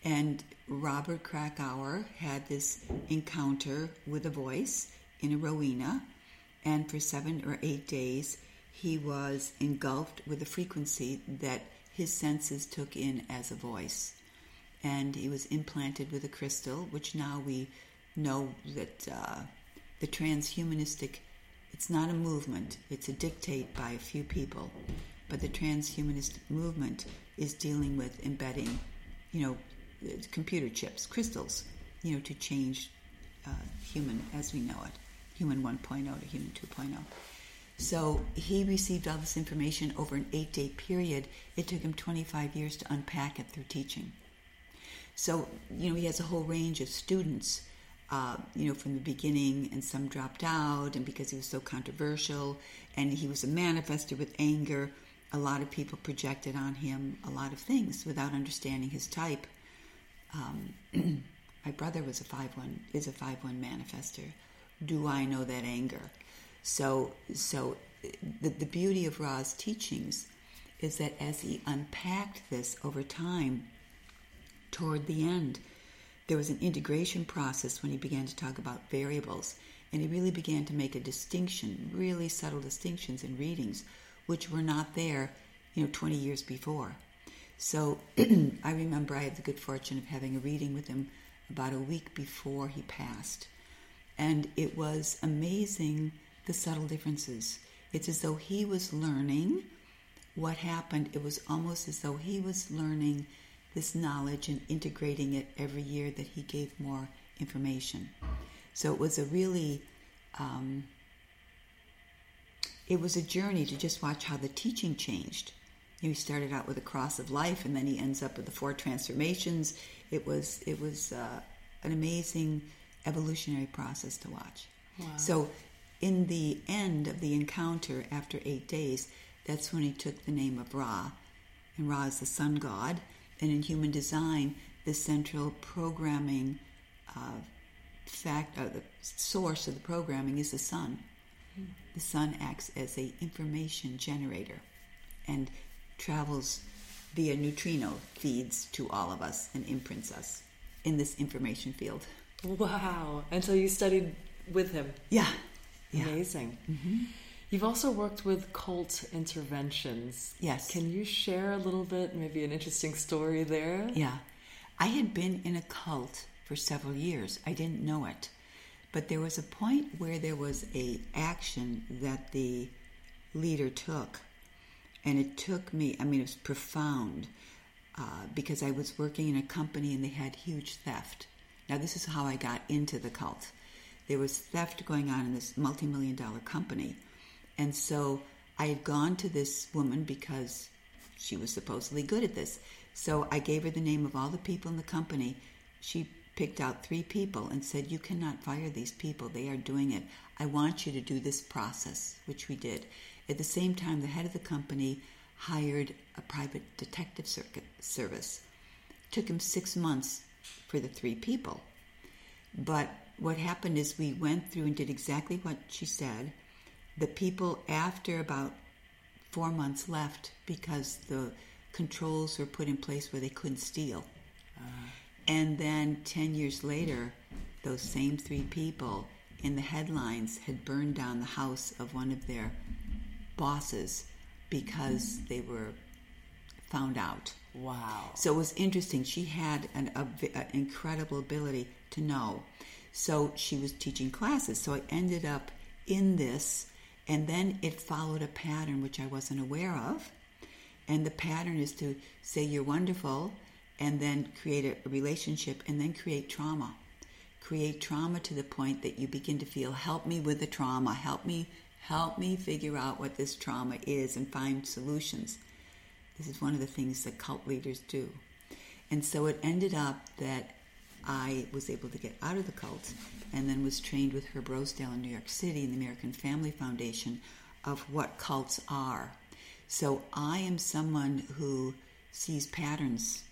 Speaker 2: and Robert Krakower had this encounter with a voice in Rowena, and for seven or eight days, he was engulfed with a frequency that his senses took in as a voice. And he was implanted with a crystal, which now we know that uh, the transhumanistic, it's not a movement, it's a dictate by a few people. But the transhumanist movement is dealing with embedding, you know, computer chips, crystals, you know, to change uh, human as we know it, human 1.0 to human 2.0. So he received all this information over an eight day period. It took him 25 years to unpack it through teaching. So, you know, he has a whole range of students, uh, you know, from the beginning, and some dropped out, and because he was so controversial, and he was a manifester with anger, a lot of people projected on him a lot of things without understanding his type. Um, my brother was a five one is a five one manifester. Do I know that anger? So, so the, the beauty of Ra's teachings is that as he unpacked this over time, toward the end, there was an integration process when he began to talk about variables, and he really began to make a distinction, really subtle distinctions in readings, which were not there, you know, 20 years before. So I remember I had the good fortune of having a reading with him about a week before he passed. And it was amazing the subtle differences. It's as though he was learning what happened. It was almost as though he was learning this knowledge and integrating it every year that he gave more information. So it was a really, um, it was a journey to just watch how the teaching changed. He started out with a cross of life, and then he ends up with the four transformations. It was it was uh, an amazing evolutionary process to watch. Wow. So in the end of the encounter, after eight days, that's when he took the name of Ra. And Ra is the sun god. And in human design, the central programming uh, fact, uh, the source of the programming is the sun. The sun acts as a information generator and travels via neutrino feeds to all of us and imprints us in this information field.
Speaker 1: Wow. And so you studied with him?
Speaker 2: Yeah.
Speaker 1: Yeah. Amazing. Mm-hmm. You've also worked with cult interventions.
Speaker 2: Yes.
Speaker 1: Can you share a little bit, maybe an interesting story there?
Speaker 2: Yeah. I had been in a cult for several years. I didn't know it. But there was a point where there was a action that the leader took. And it took me, I mean, it was profound uh, because I was working in a company and they had huge theft. Now, this is how I got into the cult there was theft going on in this multi million dollar company. And so I had gone to this woman because she was supposedly good at this. So I gave her the name of all the people in the company. She picked out three people and said, You cannot fire these people. They are doing it. I want you to do this process, which we did. At the same time, the head of the company hired a private detective circuit service. It took him six months for the three people. But what happened is we went through and did exactly what she said. The people, after about four months, left because the controls were put in place where they couldn't steal. Uh, And then 10 years later, those same three people in the headlines had burned down the house of one of their bosses because they were found out.
Speaker 1: Wow.
Speaker 2: So it was interesting. She had an a, a incredible ability to know. So she was teaching classes. So I ended up in this, and then it followed a pattern which I wasn't aware of. And the pattern is to say you're wonderful, and then create a, a relationship, and then create trauma. Create trauma to the point that you begin to feel, help me with the trauma, help me, help me figure out what this trauma is and find solutions. This is one of the things that cult leaders do. And so it ended up that I was able to get out of the cult and then was trained with Herb Rosedale in New York City in the American Family Foundation of what cults are. So I am someone who sees patterns,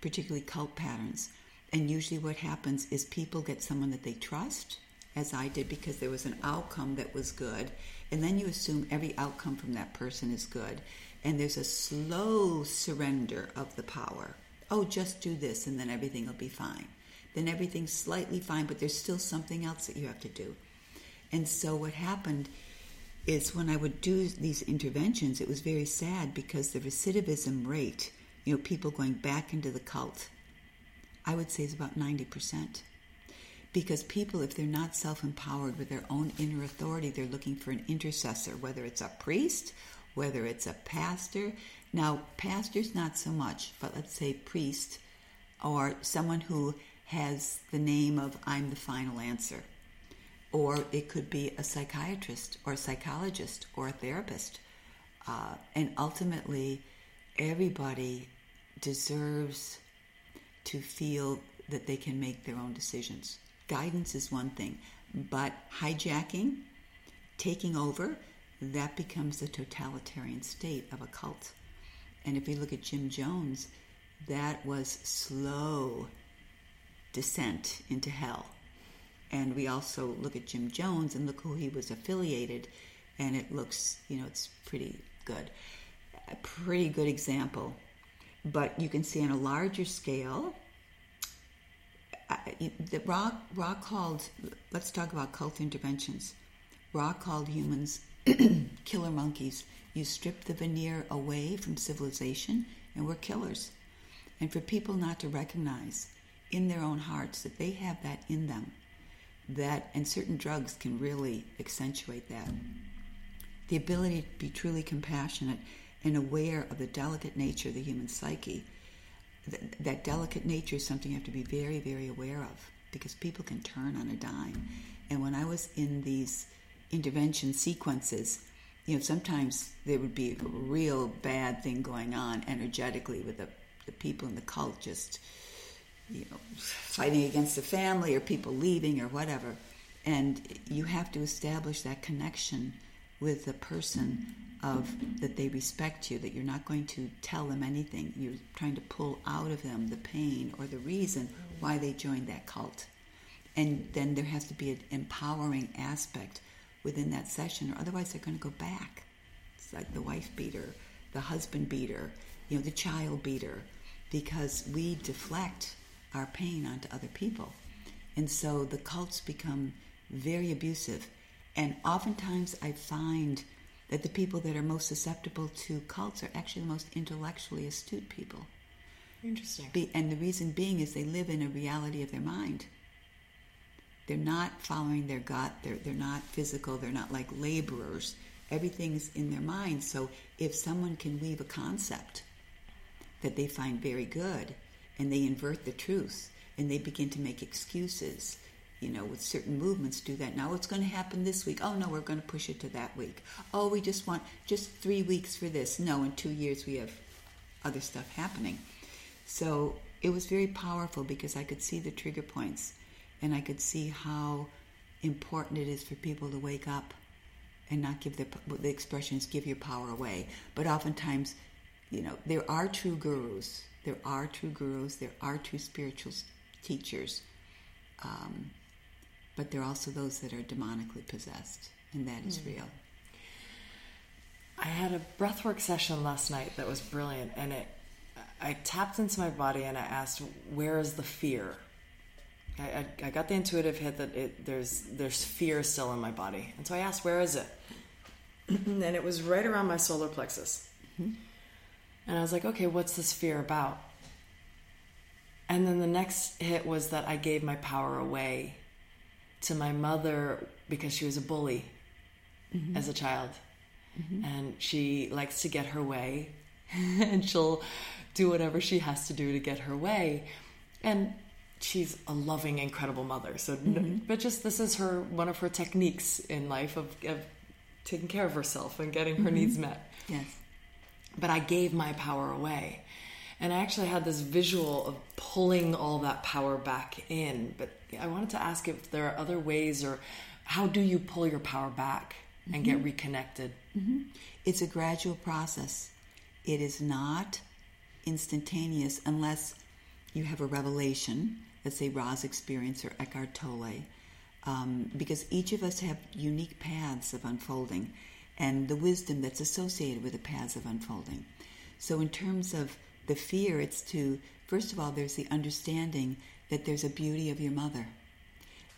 Speaker 2: particularly cult patterns. And usually what happens is people get someone that they trust, as I did, because there was an outcome that was good. And then you assume every outcome from that person is good and there's a slow surrender of the power. Oh, just do this and then everything will be fine. Then everything's slightly fine, but there's still something else that you have to do. And so what happened is when I would do these interventions, it was very sad because the recidivism rate, you know, people going back into the cult, I would say is about 90%. Because people, if they're not self empowered with their own inner authority, they're looking for an intercessor, whether it's a priest whether it's a pastor. Now, pastors, not so much, but let's say priest or someone who has the name of I'm the final answer. Or it could be a psychiatrist or a psychologist or a therapist. Uh, and ultimately, everybody deserves to feel that they can make their own decisions. Guidance is one thing, but hijacking, taking over, that becomes the totalitarian state of a cult. And if you look at Jim Jones, that was slow descent into hell. And we also look at Jim Jones and look who he was affiliated, and it looks, you know, it's pretty good. A pretty good example. But you can see on a larger scale, the Ra, Ra called, let's talk about cult interventions. Ra called humans killer monkeys. You strip the veneer away from civilization, and we're killers. And for people not to recognize in their own hearts that they have that in them, that, and certain drugs can really accentuate that. The ability to be truly compassionate and aware of the delicate nature of the human psyche. That, that delicate nature is something you have to be very, very aware of because people can turn on a dime. And when I was in these intervention sequences, you know, sometimes there would be a real bad thing going on energetically with the, the people in the cult just, you know, fighting against the family or people leaving or whatever. And you have to establish that connection with the person of that they respect you, that you're not going to tell them anything. You're trying to pull out of them the pain or the reason why they joined that cult. And then there has to be an empowering aspect within that session, or otherwise they're going to go back. It's like the wife beater, the husband beater, you know, the child beater, because we deflect our pain onto other people. And so the cults become very abusive. And oftentimes I find that the people that are most susceptible to cults are actually the most intellectually astute people.
Speaker 1: Interesting.
Speaker 2: Be, and the reason being is they live in a reality of their mind. They're not following their gut. They're, they're not physical. They're not like laborers. Everything's in their mind. So if someone can weave a concept that they find very good and they invert the truth and they begin to make excuses, you know, with certain movements do that. Now what's going to happen this week? Oh no, we're going to push it to that week. Oh, we just want just three weeks for this. No, in two years we have other stuff happening. So it was very powerful because I could see the trigger points and I could see how important it is for people to wake up and not give their the expressions give your power away. But oftentimes, you know, there are true gurus. There are true gurus. There are true spiritual teachers. Um, but there are also those that are demonically possessed, and that is mm. real.
Speaker 1: I had a breathwork session last night that was brilliant, and it I tapped into my body and I asked, "Where is the fear?" I, I, I got the intuitive hit that it, there's there's fear still in my body, and so I asked, "Where is it?" and it was right around my solar plexus. Mm-hmm. And I was like, "Okay, what's this fear about?" And then the next hit was that I gave my power away to my mother because she was a bully mm-hmm. as a child. Mm-hmm. And she likes to get her way and she'll do whatever she has to do to get her way. And she's a loving, incredible mother. So, mm-hmm. but just this is her one of her techniques in life of, of taking care of herself and getting her mm-hmm. needs met
Speaker 2: Yes.
Speaker 1: but I gave my power away. And I actually had this visual of pulling all that power back in. But I wanted to ask if there are other ways, or how do you pull your power back and get mm-hmm. reconnected?
Speaker 2: It's a gradual process. It is not instantaneous unless you have a revelation, let's say Ra's experience or Eckhart Tolle, um, because each of us have unique paths of unfolding and the wisdom that's associated with the paths of unfolding. So, in terms of the fear, it's to, first of all, there's the understanding that there's a beauty of your mother,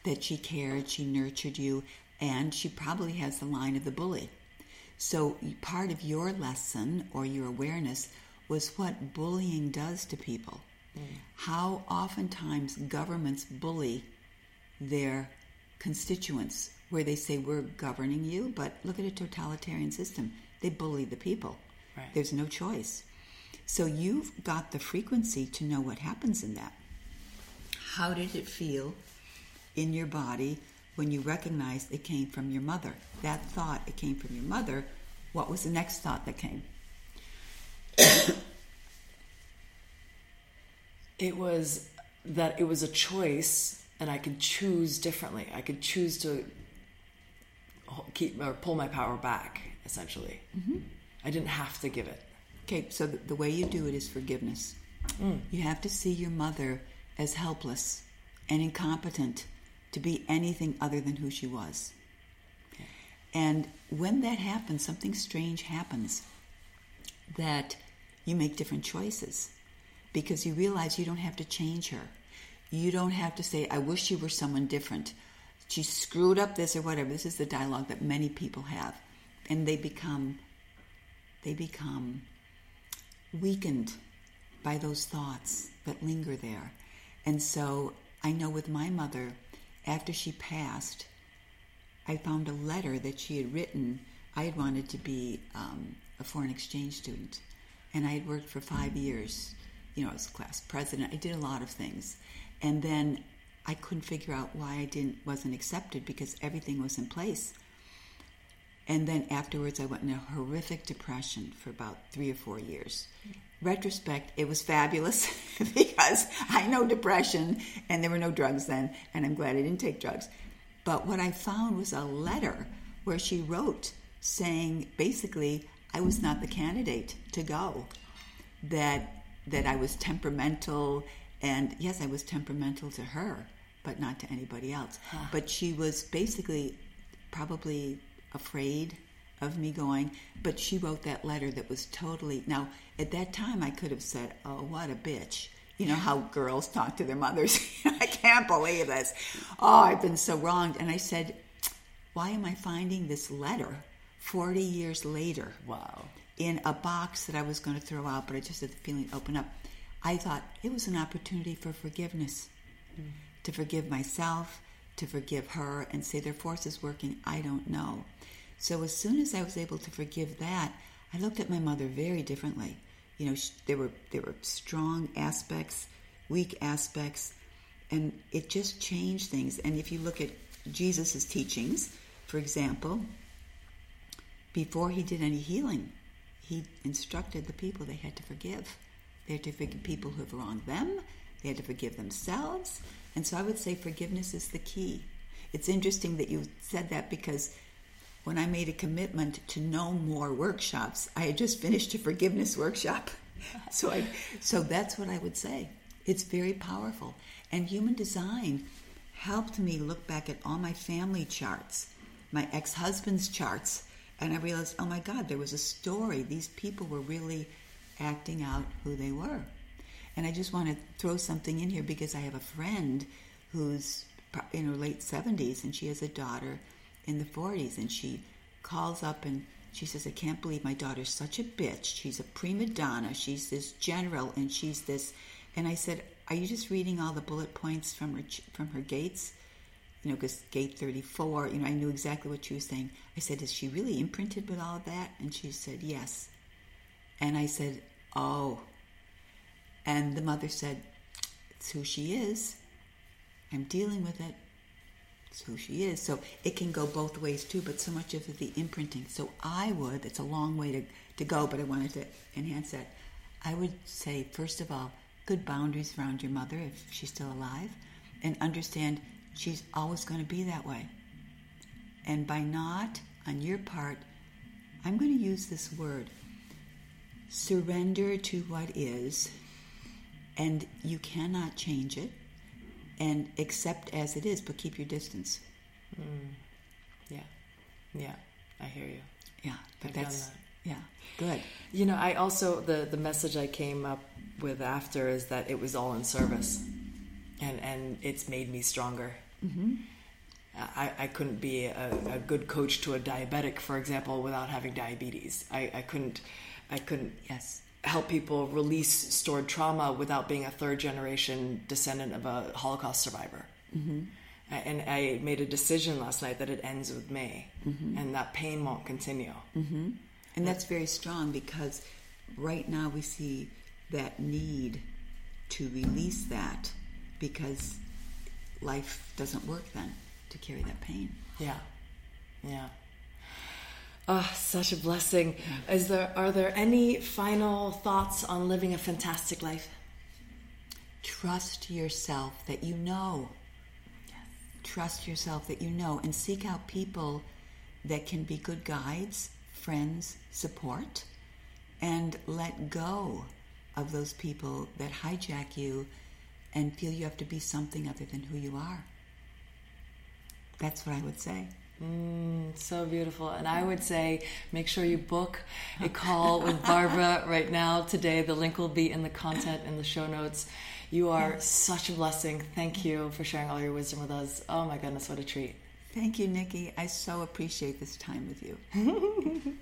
Speaker 2: that she cared, she nurtured you, and she probably has the line of the bully. So, part of your lesson or your awareness was what bullying does to people. How oftentimes governments bully their constituents, where they say, We're governing you, but look at a totalitarian system. They bully the people.
Speaker 1: Right.
Speaker 2: There's no choice. So, you've got the frequency to know what happens in that. How did it feel in your body when you recognized it came from your mother? That thought, it came from your mother. What was the next thought that came?
Speaker 1: It was that it was a choice and I could choose differently. I could choose to keep or pull my power back, essentially. Mm-hmm. I didn't have to give it.
Speaker 2: Okay, so the, the way you do it is forgiveness. Mm. You have to see your mother as helpless and incompetent to be anything other than who she was. And when that happens, something strange happens that you make different choices because you realize you don't have to change her. You don't have to say, I wish you were someone different. She screwed up this or whatever. This is the dialogue that many people have. And they become they become weakened by those thoughts that linger there. And so I know with my mother, after she passed, I found a letter that she had written. I had wanted to be um, a foreign exchange student, and I had worked for five years. You know, I was class president. I did a lot of things, and then I couldn't figure out why I didn't wasn't accepted because everything was in place. And then afterwards, I went in a horrific depression for about three or four years. Retrospect, it was fabulous because I know depression and there were no drugs then, and I'm glad I didn't take drugs. But what I found was a letter where she wrote saying basically I was not the candidate to go, that that I was temperamental, and yes, I was temperamental to her, but not to anybody else. But she was basically probably afraid of me going, but she wrote that letter that was totally. Now, at that time, I could have said, Oh, what a bitch. You know how girls talk to their mothers. I can't believe this. Oh, I've been so wronged. And I said, Why am I finding this letter 40 years later?
Speaker 1: Wow.
Speaker 2: In a box that I was going to throw out, but I just had the feeling open up. I thought it was an opportunity for forgiveness, mm-hmm. to forgive myself, to forgive her, and say their force is working. I don't know. So as soon as I was able to forgive that, I looked at my mother very differently. You know, sh- there were there were strong aspects, weak aspects, and it just changed things. And if you look at Jesus' teachings, for example, before he did any healing, he instructed the people they had to forgive. They had to forgive people who have wronged them, they had to forgive themselves. And so I would say forgiveness is the key. It's interesting that you said that because when I made a commitment to no more workshops, I had just finished a forgiveness workshop. So I so that's what I would say. It's very powerful. And human design helped me look back at all my family charts, my ex-husband's charts, and I realized, oh my God, there was a story. These people were really acting out who they were. And I just want to throw something in here because I have a friend who's in her late 70s and she has a daughter in the 40s and she calls up and she says, I can't believe my daughter's such a bitch. She's a prima donna. She's this general and she's this. And I said, Are you just reading all the bullet points from her, from her gates? You know, because gate 34, you know, I knew exactly what she was saying. I said, Is she really imprinted with all of that? And she said, Yes. And I said, Oh. And the mother said, It's who she is. I'm dealing with it. It's who she is. So it can go both ways too, but so much of the imprinting. So I would, it's a long way to, to go, but I wanted to enhance that. I would say, first of all, good boundaries around your mother if she's still alive, and understand she's always going to be that way. And by not, on your part, I'm going to use this word surrender to what is, and you cannot change it and accept as it is, but keep your distance.
Speaker 1: Mm. Yeah, yeah, I hear you.
Speaker 2: Yeah, but I've that's that. yeah, good.
Speaker 1: You know, I also the the message I came up with after is that it was all in service, and and it's made me stronger. Mm-hmm. I, I couldn't be a, a, good coach to a diabetic, for example, without having diabetes. I, I couldn't I couldn't
Speaker 2: yes
Speaker 1: help people release stored trauma without being a third generation descendant of a Holocaust survivor. Mm-hmm. And I made a decision last night that it ends with me, mm-hmm. and that pain won't continue.
Speaker 2: Mm-hmm. And that's very strong because right now we see that need to release that because life doesn't work then to carry that pain.
Speaker 1: Yeah, yeah. Oh, such a blessing. Is there are there any final thoughts on living a fantastic life?
Speaker 2: Trust yourself that you know. Yes. Trust yourself that you know and seek out people that can be good guides, friends, support, and let go of those people that hijack you and feel you have to be something other than who you are. That's what I would say.
Speaker 1: Mm, so beautiful. And I would say make sure you book a call with Barbara right now today. The link will be in the content in the show notes. You are such a blessing. Thank you for sharing all your wisdom with us. Oh my goodness, what a treat.
Speaker 2: Thank you, Nikki. I so appreciate this time with you.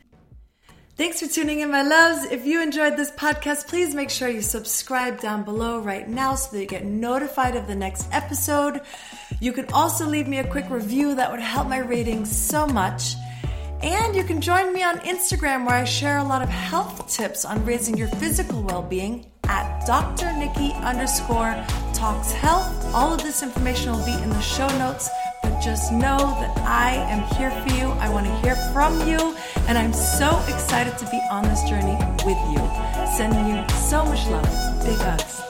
Speaker 1: Thanks for tuning in, my loves. If you enjoyed this podcast, please make sure you subscribe down below right now so that you get notified of the next episode. You can also leave me a quick review, that would help my ratings so much. And you can join me on Instagram where I share a lot of health tips on raising your physical well being at Dr. Nikki underscore talks health. All of this information will be in the show notes. But just know that I am here for you. I want to hear from you. And I'm so excited to be on this journey with you. Sending you so much love. Big hugs.